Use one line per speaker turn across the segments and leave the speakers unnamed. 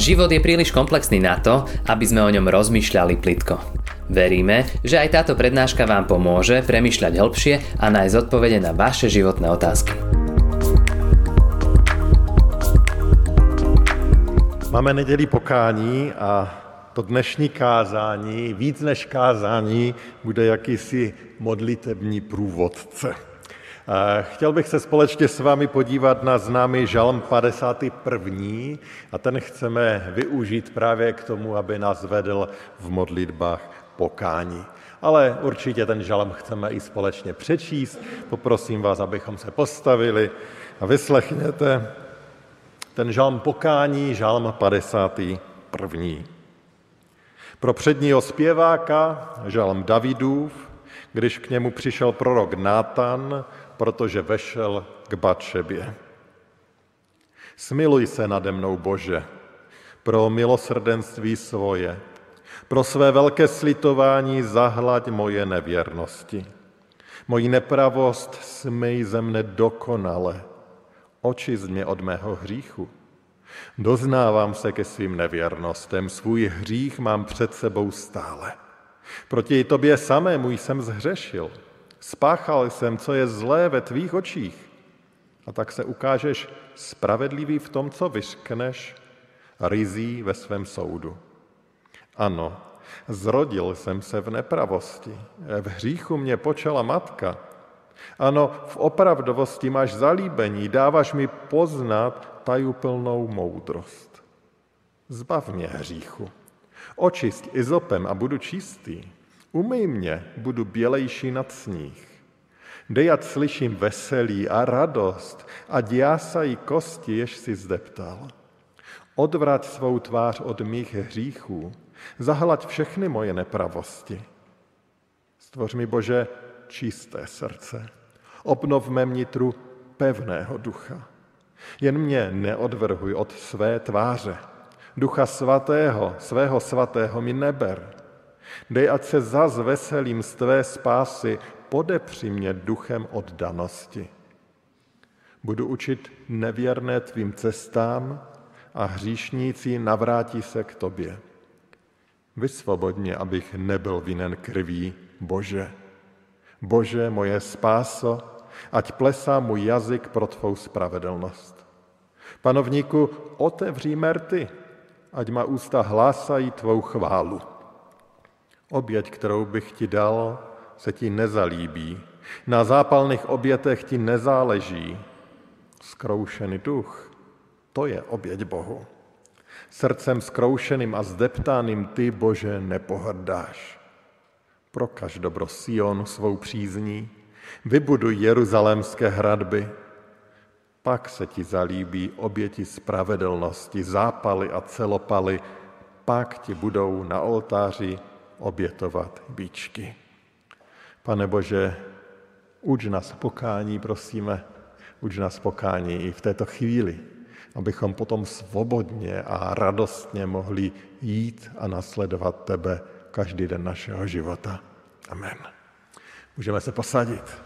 Život je príliš komplexný na to, aby sme o ňom rozmýšľali plitko. Veríme, že aj táto prednáška vám pomôže premýšľať hĺbšie a nájsť odpovede na vaše životné otázky.
Máme neděli pokání a to dnešní kázání, víc než kázání, bude jakýsi modlitební průvodce. Chtěl bych se společně s vámi podívat na známý žalm 51. a ten chceme využít právě k tomu, aby nás vedl v modlitbách pokání. Ale určitě ten žalm chceme i společně přečíst. Poprosím vás, abychom se postavili a vyslechněte ten žalm pokání, žalm 51. Pro předního zpěváka, žalm Davidův, když k němu přišel prorok Nátan, protože vešel k Batšebě. Smiluj se nade mnou, Bože, pro milosrdenství svoje, pro své velké slitování zahlaď moje nevěrnosti. Moji nepravost smyj ze mne dokonale, očist mě od mého hříchu. Doznávám se ke svým nevěrnostem, svůj hřích mám před sebou stále. Proti tobě samému jsem zhřešil. Spáchal jsem, co je zlé ve tvých očích. A tak se ukážeš spravedlivý v tom, co vyškneš, rizí ve svém soudu. Ano, zrodil jsem se v nepravosti. V hříchu mě počala matka. Ano, v opravdovosti máš zalíbení, dáváš mi poznat tajuplnou moudrost. Zbav mě hříchu. Očist izopem a budu čistý. Umyj mě, budu bělejší nad sníh. Dej, ať slyším veselí a radost, a jásají kosti, jež si zdeptal. Odvrať svou tvář od mých hříchů, zahlaď všechny moje nepravosti. Stvoř mi, Bože, čisté srdce. Obnov v mém nitru pevného ducha. Jen mě neodvrhuj od své tváře. Ducha svatého, svého svatého mi neber. Dej, ať se zas veselím z tvé spásy, podepři mě duchem oddanosti. Budu učit nevěrné tvým cestám a hříšníci navrátí se k tobě. Vysvobodně, abych nebyl vinen krví, Bože. Bože, moje spáso, ať plesá můj jazyk pro tvou spravedlnost. Panovníku, otevří merty, ať má ústa hlásají tvou chválu. Oběť, kterou bych ti dal, se ti nezalíbí. Na zápalných obětech ti nezáleží. Skroušený duch, to je oběť Bohu. Srdcem skroušeným a zdeptáným ty, Bože, nepohrdáš. Prokaž dobro Sionu svou přízní, vybuduj jeruzalémské hradby, pak se ti zalíbí oběti spravedlnosti, zápaly a celopaly, pak ti budou na oltáři obětovat bíčky. Pane Bože, uč nás pokání, prosíme, uč nás pokání i v této chvíli, abychom potom svobodně a radostně mohli jít a nasledovat Tebe každý den našeho života. Amen. Můžeme se posadit.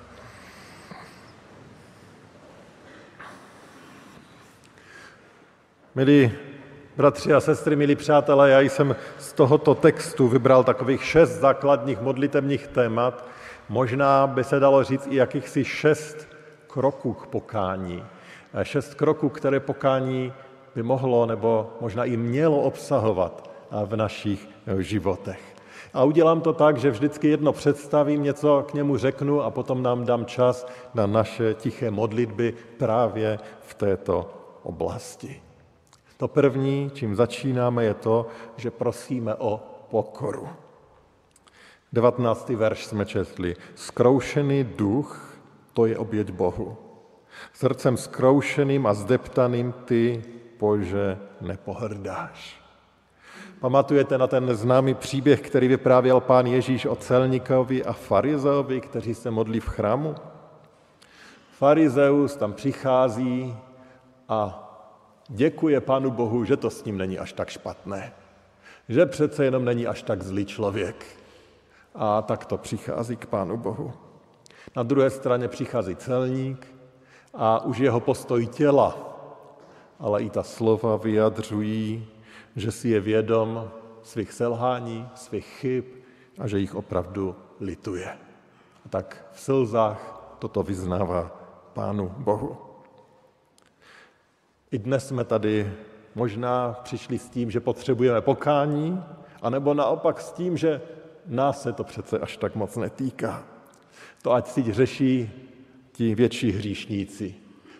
Milí bratři a sestry, milí přátelé, já jsem z tohoto textu vybral takových šest základních modlitevních témat. Možná by se dalo říct i jakýchsi šest kroků k pokání. Šest kroků, které pokání by mohlo nebo možná i mělo obsahovat v našich životech. A udělám to tak, že vždycky jedno představím, něco k němu řeknu a potom nám dám čas na naše tiché modlitby právě v této oblasti. To první, čím začínáme, je to, že prosíme o pokoru. 19. verš jsme četli. Skroušený duch, to je oběť Bohu. Srdcem skroušeným a zdeptaným ty, Bože, nepohrdáš. Pamatujete na ten známý příběh, který vyprávěl pán Ježíš o celníkovi a farizeovi, kteří se modlí v chrámu? Farizeus tam přichází a děkuje Pánu Bohu, že to s ním není až tak špatné. Že přece jenom není až tak zlý člověk. A tak to přichází k Pánu Bohu. Na druhé straně přichází celník a už jeho postoj těla, ale i ta slova vyjadřují, že si je vědom svých selhání, svých chyb a že jich opravdu lituje. A tak v slzách toto vyznává Pánu Bohu. I dnes jsme tady možná přišli s tím, že potřebujeme pokání, anebo naopak s tím, že nás se to přece až tak moc netýká. To ať si řeší ti větší hříšníci,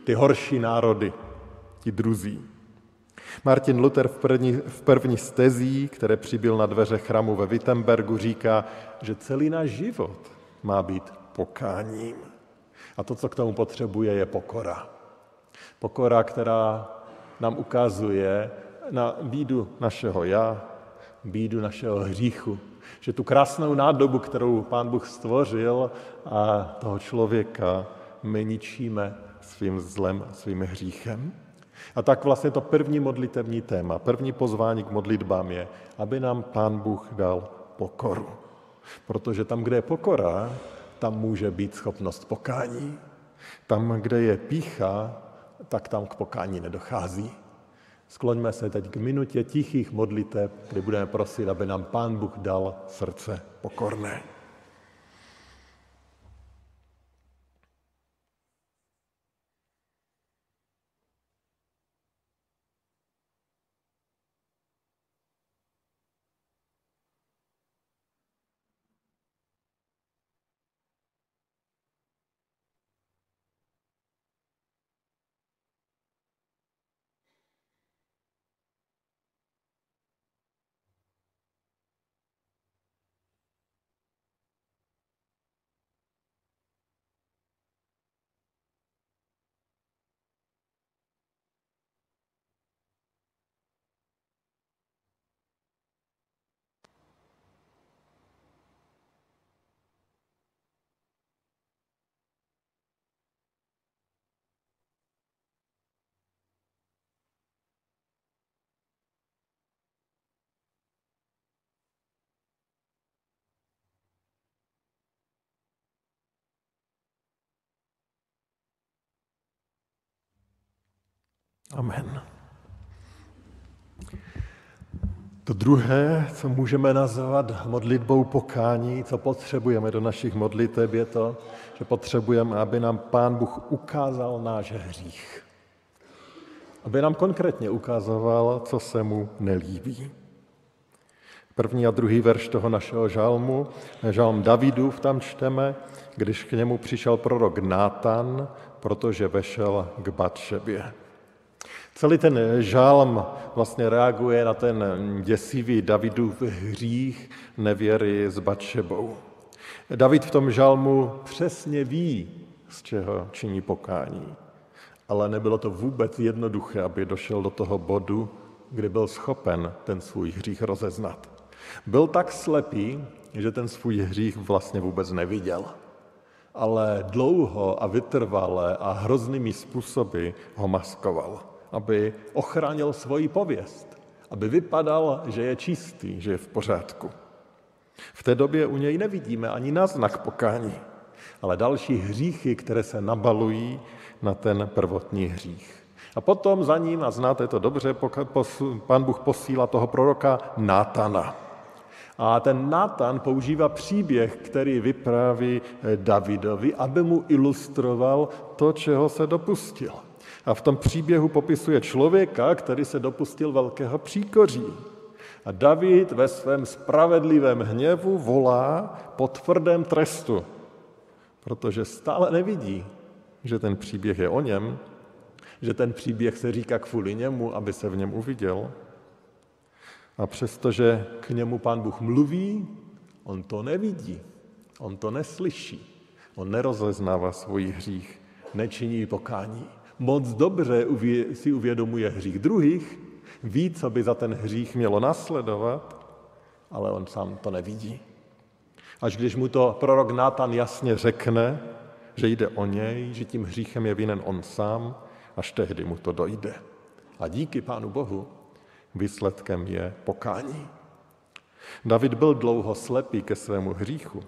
ty horší národy, ti druzí. Martin Luther v první, v první stezí, které přibyl na dveře chramu ve Wittenbergu, říká, že celý náš život má být pokáním. A to, co k tomu potřebuje, je pokora. Pokora, která nám ukazuje na bídu našeho já, bídu našeho hříchu. Že tu krásnou nádobu, kterou Pán Bůh stvořil a toho člověka my ničíme svým zlem, svým hříchem. A tak vlastně to první modlitevní téma, první pozvání k modlitbám je, aby nám Pán Bůh dal pokoru. Protože tam, kde je pokora, tam může být schopnost pokání. Tam, kde je pícha, tak tam k pokání nedochází. Skloňme se teď k minutě tichých modliteb, kdy budeme prosit, aby nám Pán Bůh dal srdce pokorné. Amen. To druhé, co můžeme nazvat modlitbou pokání, co potřebujeme do našich modliteb, je to, že potřebujeme, aby nám Pán Bůh ukázal náš hřích. Aby nám konkrétně ukazoval, co se mu nelíbí. První a druhý verš toho našeho žalmu, žalm Davidův tam čteme, když k němu přišel prorok Nátan, protože vešel k Batšebě. Celý ten žálm vlastně reaguje na ten děsivý Davidův hřích nevěry s Batšebou. David v tom žalmu přesně ví, z čeho činí pokání. Ale nebylo to vůbec jednoduché, aby došel do toho bodu, kdy byl schopen ten svůj hřích rozeznat. Byl tak slepý, že ten svůj hřích vlastně vůbec neviděl. Ale dlouho a vytrvale a hroznými způsoby ho maskoval aby ochránil svoji pověst, aby vypadal, že je čistý, že je v pořádku. V té době u něj nevidíme ani náznak pokání, ale další hříchy, které se nabalují na ten prvotní hřích. A potom za ním, a znáte to dobře, pan Bůh posílá toho proroka Nátana. A ten Nátan používá příběh, který vypráví Davidovi, aby mu ilustroval to, čeho se dopustil. A v tom příběhu popisuje člověka, který se dopustil velkého příkoří. A David ve svém spravedlivém hněvu volá po tvrdém trestu, protože stále nevidí, že ten příběh je o něm, že ten příběh se říká kvůli němu, aby se v něm uviděl. A přestože k němu pán Bůh mluví, on to nevidí, on to neslyší, on nerozeznává svůj hřích, nečiní pokání moc dobře si uvědomuje hřích druhých, ví, co by za ten hřích mělo nasledovat, ale on sám to nevidí. Až když mu to prorok Nátan jasně řekne, že jde o něj, že tím hříchem je vinen on sám, až tehdy mu to dojde. A díky Pánu Bohu výsledkem je pokání. David byl dlouho slepý ke svému hříchu.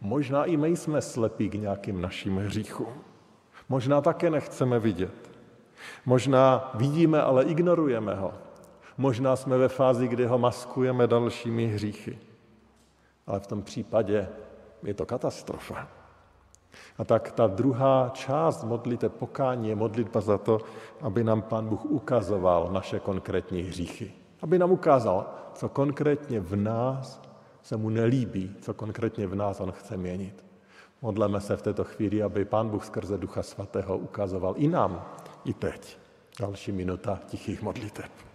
Možná i my jsme slepí k nějakým našim hříchům. Možná také nechceme vidět. Možná vidíme, ale ignorujeme ho. možná jsme ve fázi, kdy ho maskujeme dalšími hříchy. Ale v tom případě je to katastrofa. A tak ta druhá část modlite pokání je modlitba za to, aby nám Pán Bůh ukazoval naše konkrétní hříchy. Aby nám ukázal, co konkrétně v nás se mu nelíbí, co konkrétně v nás on chce měnit. Modleme se v této chvíli, aby Pán Bůh skrze Ducha Svatého ukazoval i nám, i teď. Další minuta tichých modliteb.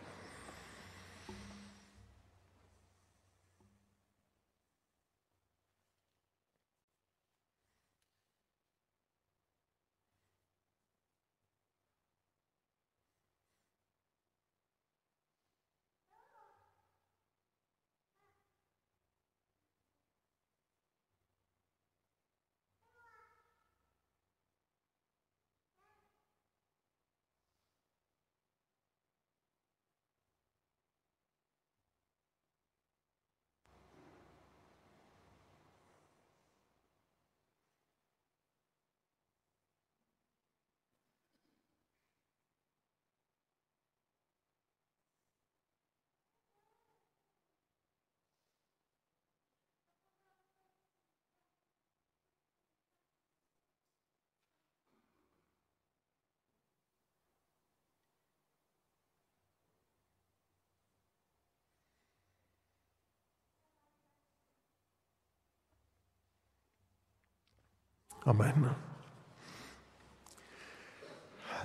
Amen.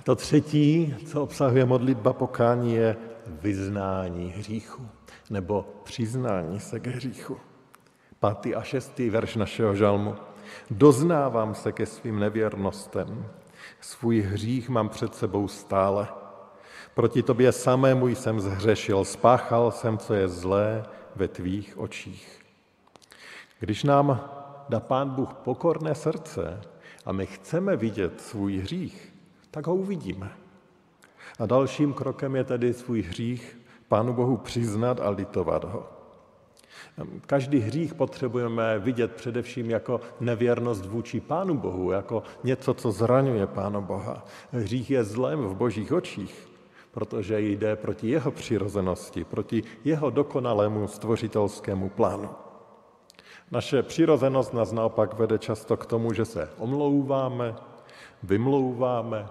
To třetí, co obsahuje modlitba pokání, je vyznání hříchu nebo přiznání se k hříchu. Pátý a šestý verš našeho žalmu. Doznávám se ke svým nevěrnostem. Svůj hřích mám před sebou stále. Proti tobě samému jsem zhřešil, spáchal jsem, co je zlé ve tvých očích. Když nám dá Pán Bůh pokorné srdce a my chceme vidět svůj hřích, tak ho uvidíme. A dalším krokem je tedy svůj hřích Pánu Bohu přiznat a litovat ho. Každý hřích potřebujeme vidět především jako nevěrnost vůči Pánu Bohu, jako něco, co zraňuje Pána Boha. Hřích je zlem v božích očích, protože jde proti jeho přirozenosti, proti jeho dokonalému stvořitelskému plánu. Naše přirozenost nás naopak vede často k tomu, že se omlouváme, vymlouváme,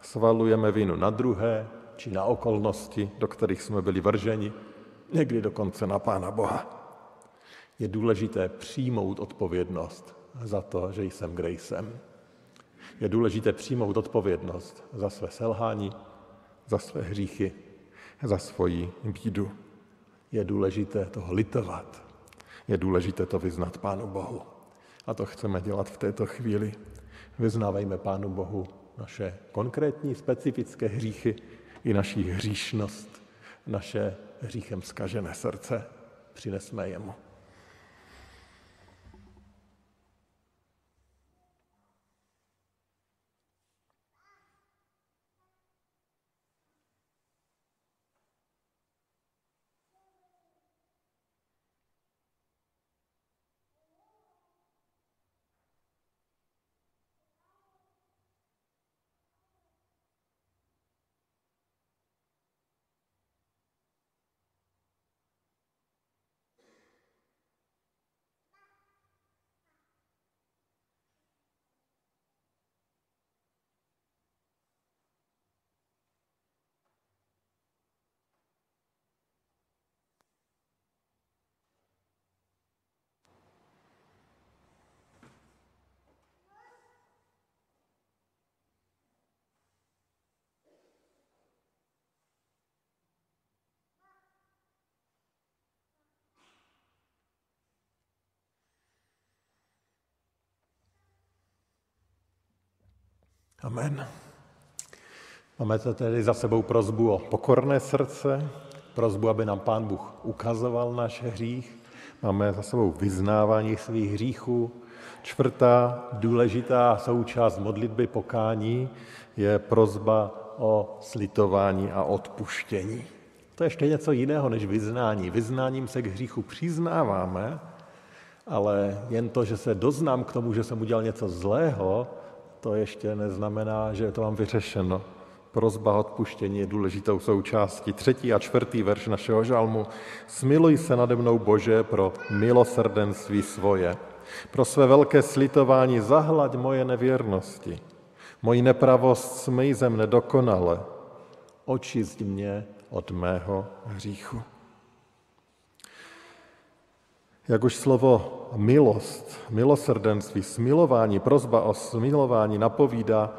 svalujeme vinu na druhé či na okolnosti, do kterých jsme byli vrženi, někdy dokonce na Pána Boha. Je důležité přijmout odpovědnost za to, že jsem, kde jsem. Je důležité přijmout odpovědnost za své selhání, za své hříchy, za svoji bídu. Je důležité toho litovat, je důležité to vyznat Pánu Bohu. A to chceme dělat v této chvíli. Vyznávejme Pánu Bohu naše konkrétní, specifické hříchy i naší hříšnost, naše hříchem skažené srdce. Přinesme jemu. Amen. Máme to tedy za sebou prozbu o pokorné srdce, prozbu, aby nám Pán Bůh ukazoval náš hřích. Máme za sebou vyznávání svých hříchů. Čtvrtá důležitá součást modlitby pokání je prozba o slitování a odpuštění. To je ještě něco jiného než vyznání. Vyznáním se k hříchu přiznáváme, ale jen to, že se doznám k tomu, že jsem udělal něco zlého, to ještě neznamená, že to mám vyřešeno. Prozba odpuštění je důležitou součástí. Třetí a čtvrtý verš našeho žalmu. Smiluj se nade mnou, Bože, pro milosrdenství svoje. Pro své velké slitování zahlaď moje nevěrnosti. Moji nepravost smyj zem nedokonale. Očist mě od mého hříchu. Jak už slovo milost, milosrdenství, smilování, prozba o smilování napovídá,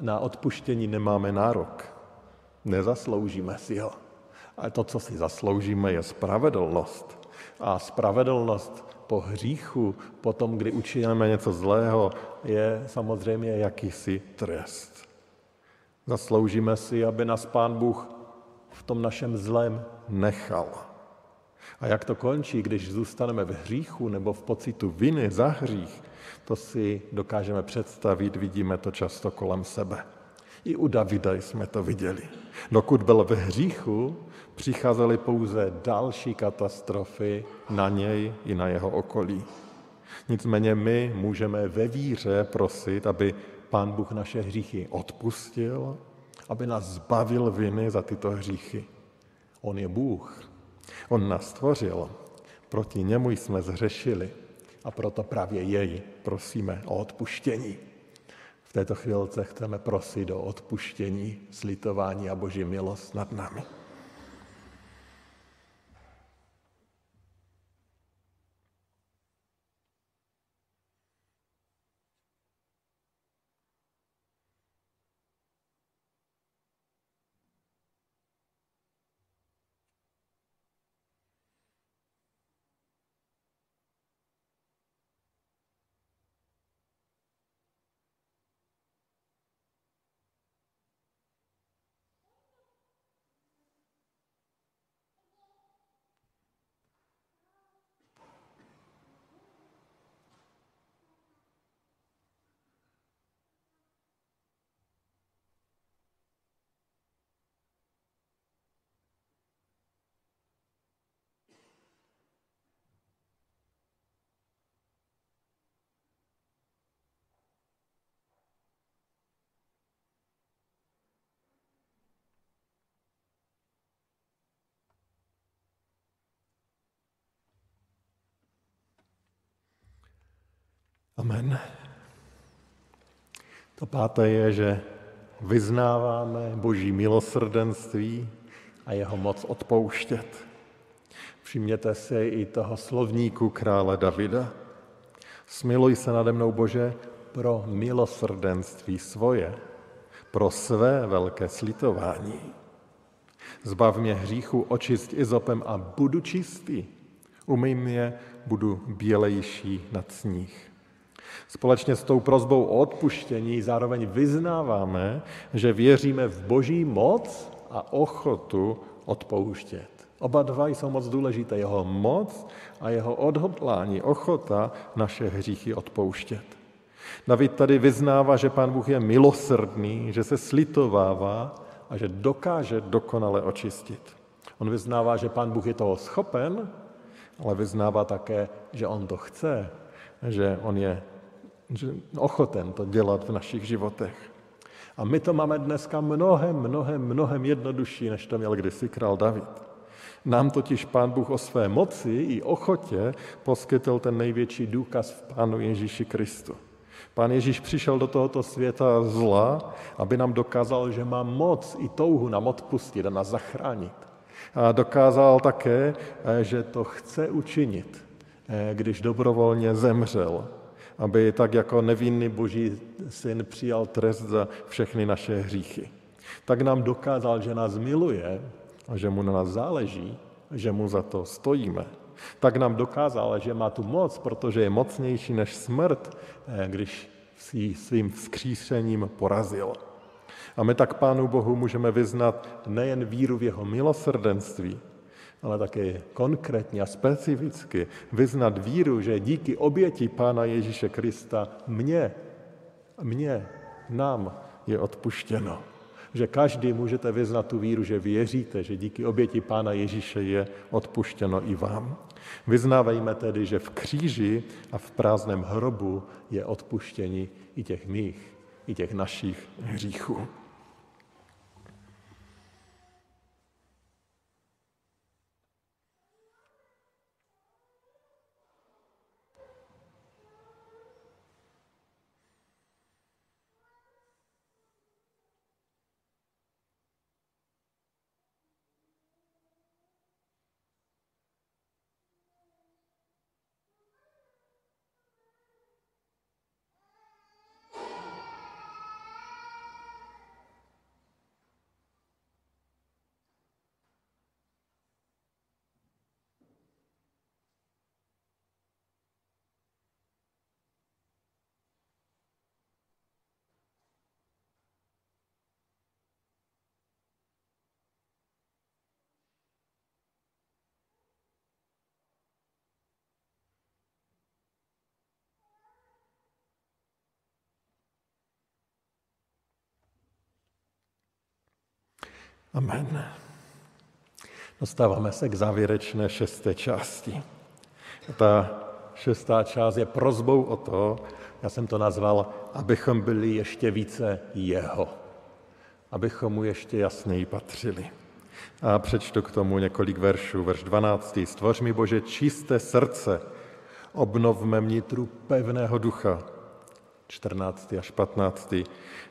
na odpuštění nemáme nárok. Nezasloužíme si ho. Ale to, co si zasloužíme, je spravedlnost. A spravedlnost po hříchu, po tom, kdy učiníme něco zlého, je samozřejmě jakýsi trest. Zasloužíme si, aby nás Pán Bůh v tom našem zlém nechal. A jak to končí, když zůstaneme v hříchu nebo v pocitu viny za hřích, to si dokážeme představit, vidíme to často kolem sebe. I u Davida jsme to viděli. Dokud byl ve hříchu, přicházely pouze další katastrofy na něj i na jeho okolí. Nicméně my můžeme ve víře prosit, aby Pán Bůh naše hříchy odpustil, aby nás zbavil viny za tyto hříchy. On je Bůh. On nás stvořil. Proti němu jsme zřešili a proto právě jej prosíme o odpuštění. V této chvilce chceme prosit o odpuštění, slitování a boží milost nad námi. Amen. To páté je, že vyznáváme Boží milosrdenství a jeho moc odpouštět. Všimněte si i toho slovníku krále Davida. Smiluj se nade mnou, Bože, pro milosrdenství svoje, pro své velké slitování. Zbav mě hříchu, očist izopem a budu čistý. Umyj mě, budu bělejší nad sníh. Společně s tou prozbou o odpuštění zároveň vyznáváme, že věříme v boží moc a ochotu odpouštět. Oba dva jsou moc důležité. Jeho moc a jeho odhodlání, ochota naše hříchy odpouštět. David tady vyznává, že pán Bůh je milosrdný, že se slitovává a že dokáže dokonale očistit. On vyznává, že pán Bůh je toho schopen, ale vyznává také, že on to chce, že on je ochoten to dělat v našich životech. A my to máme dneska mnohem, mnohem, mnohem jednodušší, než to měl kdysi král David. Nám totiž Pán Bůh o své moci i ochotě poskytl ten největší důkaz v Pánu Ježíši Kristu. Pán Ježíš přišel do tohoto světa zla, aby nám dokázal, že má moc i touhu nám odpustit a nás zachránit. A dokázal také, že to chce učinit, když dobrovolně zemřel aby tak jako nevinný boží syn přijal trest za všechny naše hříchy. Tak nám dokázal, že nás miluje a že mu na nás záleží, že mu za to stojíme. Tak nám dokázal, že má tu moc, protože je mocnější než smrt, eh, když si svým vzkříšením porazil. A my tak Pánu Bohu můžeme vyznat nejen víru v jeho milosrdenství, ale také konkrétně a specificky vyznat víru, že díky oběti Pána Ježíše Krista mě, mě, nám je odpuštěno. Že každý můžete vyznat tu víru, že věříte, že díky oběti Pána Ježíše je odpuštěno i vám. Vyznávejme tedy, že v kříži a v prázdném hrobu je odpuštění i těch mých, i těch našich hříchů. Amen. Dostáváme se k závěrečné šesté části. Ta šestá část je prozbou o to, já jsem to nazval, abychom byli ještě více jeho, abychom mu ještě jasněji patřili. A přečtu k tomu několik veršů. Verš 12. Stvoř mi, Bože, čisté srdce, obnovme vnitru pevného ducha. 14. až 15.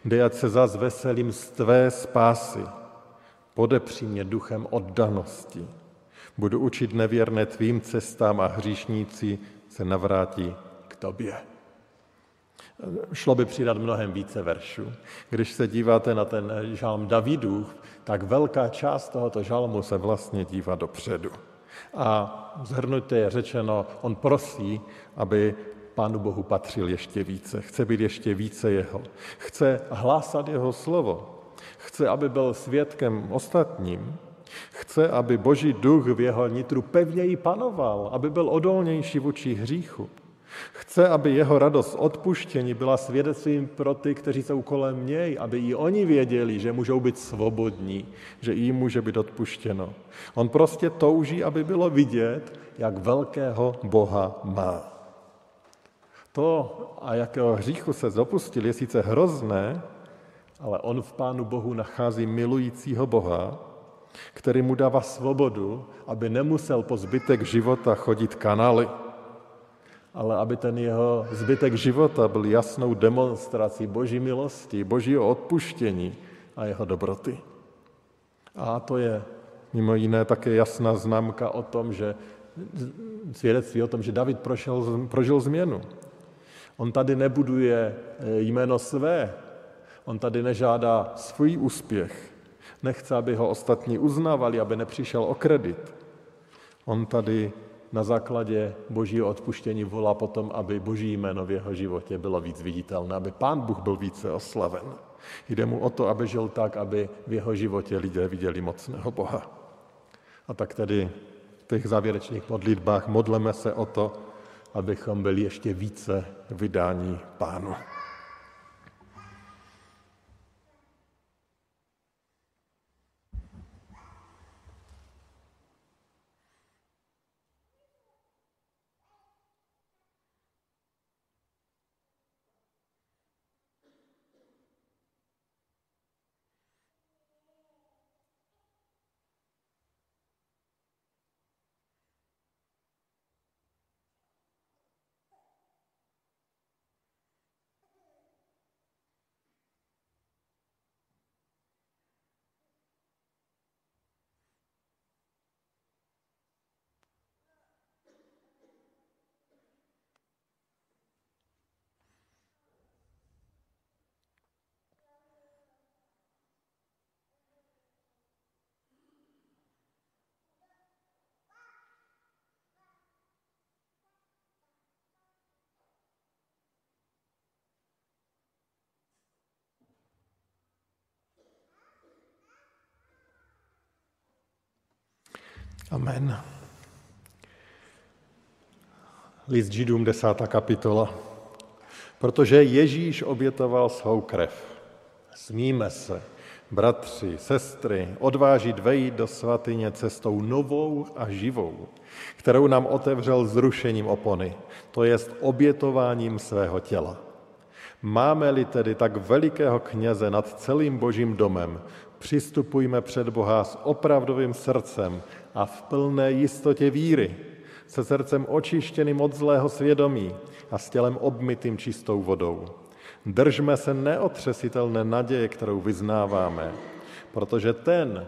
Dej, ať se zas veselím z tvé spásy. Podepři mě duchem oddanosti. Budu učit nevěrné tvým cestám a hříšníci se navrátí k tobě. Šlo by přidat mnohem více veršů. Když se díváte na ten žalm Davidův, tak velká část tohoto žalmu se vlastně dívá dopředu. A zhrnutě je řečeno, on prosí, aby Pánu Bohu patřil ještě více, chce být ještě více jeho, chce hlásat jeho slovo, chce, aby byl svědkem ostatním, chce, aby Boží duch v jeho nitru pevněji panoval, aby byl odolnější vůči hříchu. Chce, aby jeho radost odpuštění byla svědectvím pro ty, kteří jsou kolem něj, aby i oni věděli, že můžou být svobodní, že jim může být odpuštěno. On prostě touží, aby bylo vidět, jak velkého Boha má. To, a jakého hříchu se dopustil, je sice hrozné, ale on v Pánu Bohu nachází milujícího Boha, který mu dává svobodu, aby nemusel po zbytek života chodit kanály ale aby ten jeho zbytek života byl jasnou demonstrací Boží milosti, Božího odpuštění a jeho dobroty. A to je mimo jiné také jasná známka o tom, že svědectví o tom, že David prošel, prožil změnu. On tady nebuduje eh, jméno své, on tady nežádá svůj úspěch, nechce, aby ho ostatní uznávali, aby nepřišel o kredit. On tady na základě božího odpuštění volá potom, aby boží jméno v jeho životě bylo víc viditelné, aby pán Bůh byl více oslaven. Jde mu o to, aby žil tak, aby v jeho životě lidé viděli mocného Boha. A tak tedy v těch závěrečných modlitbách modleme se o to, abychom byli ještě více vydání pánu. Amen. List Židům, desátá kapitola. Protože Ježíš obětoval svou krev. Smíme se, bratři, sestry, odvážit vejít do svatyně cestou novou a živou, kterou nám otevřel zrušením opony, to jest obětováním svého těla. Máme-li tedy tak velikého kněze nad celým božím domem, přistupujme před Boha s opravdovým srdcem a v plné jistotě víry, se srdcem očištěným od zlého svědomí a s tělem obmytým čistou vodou. Držme se neotřesitelné naděje, kterou vyznáváme, protože ten,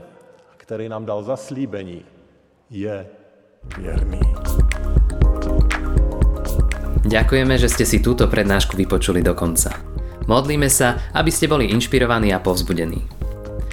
který nám dal zaslíbení, je věrný.
Ďakujeme, že ste si túto prednášku vypočuli do konca. Modlíme sa, aby ste boli inšpirovaní a povzbudení.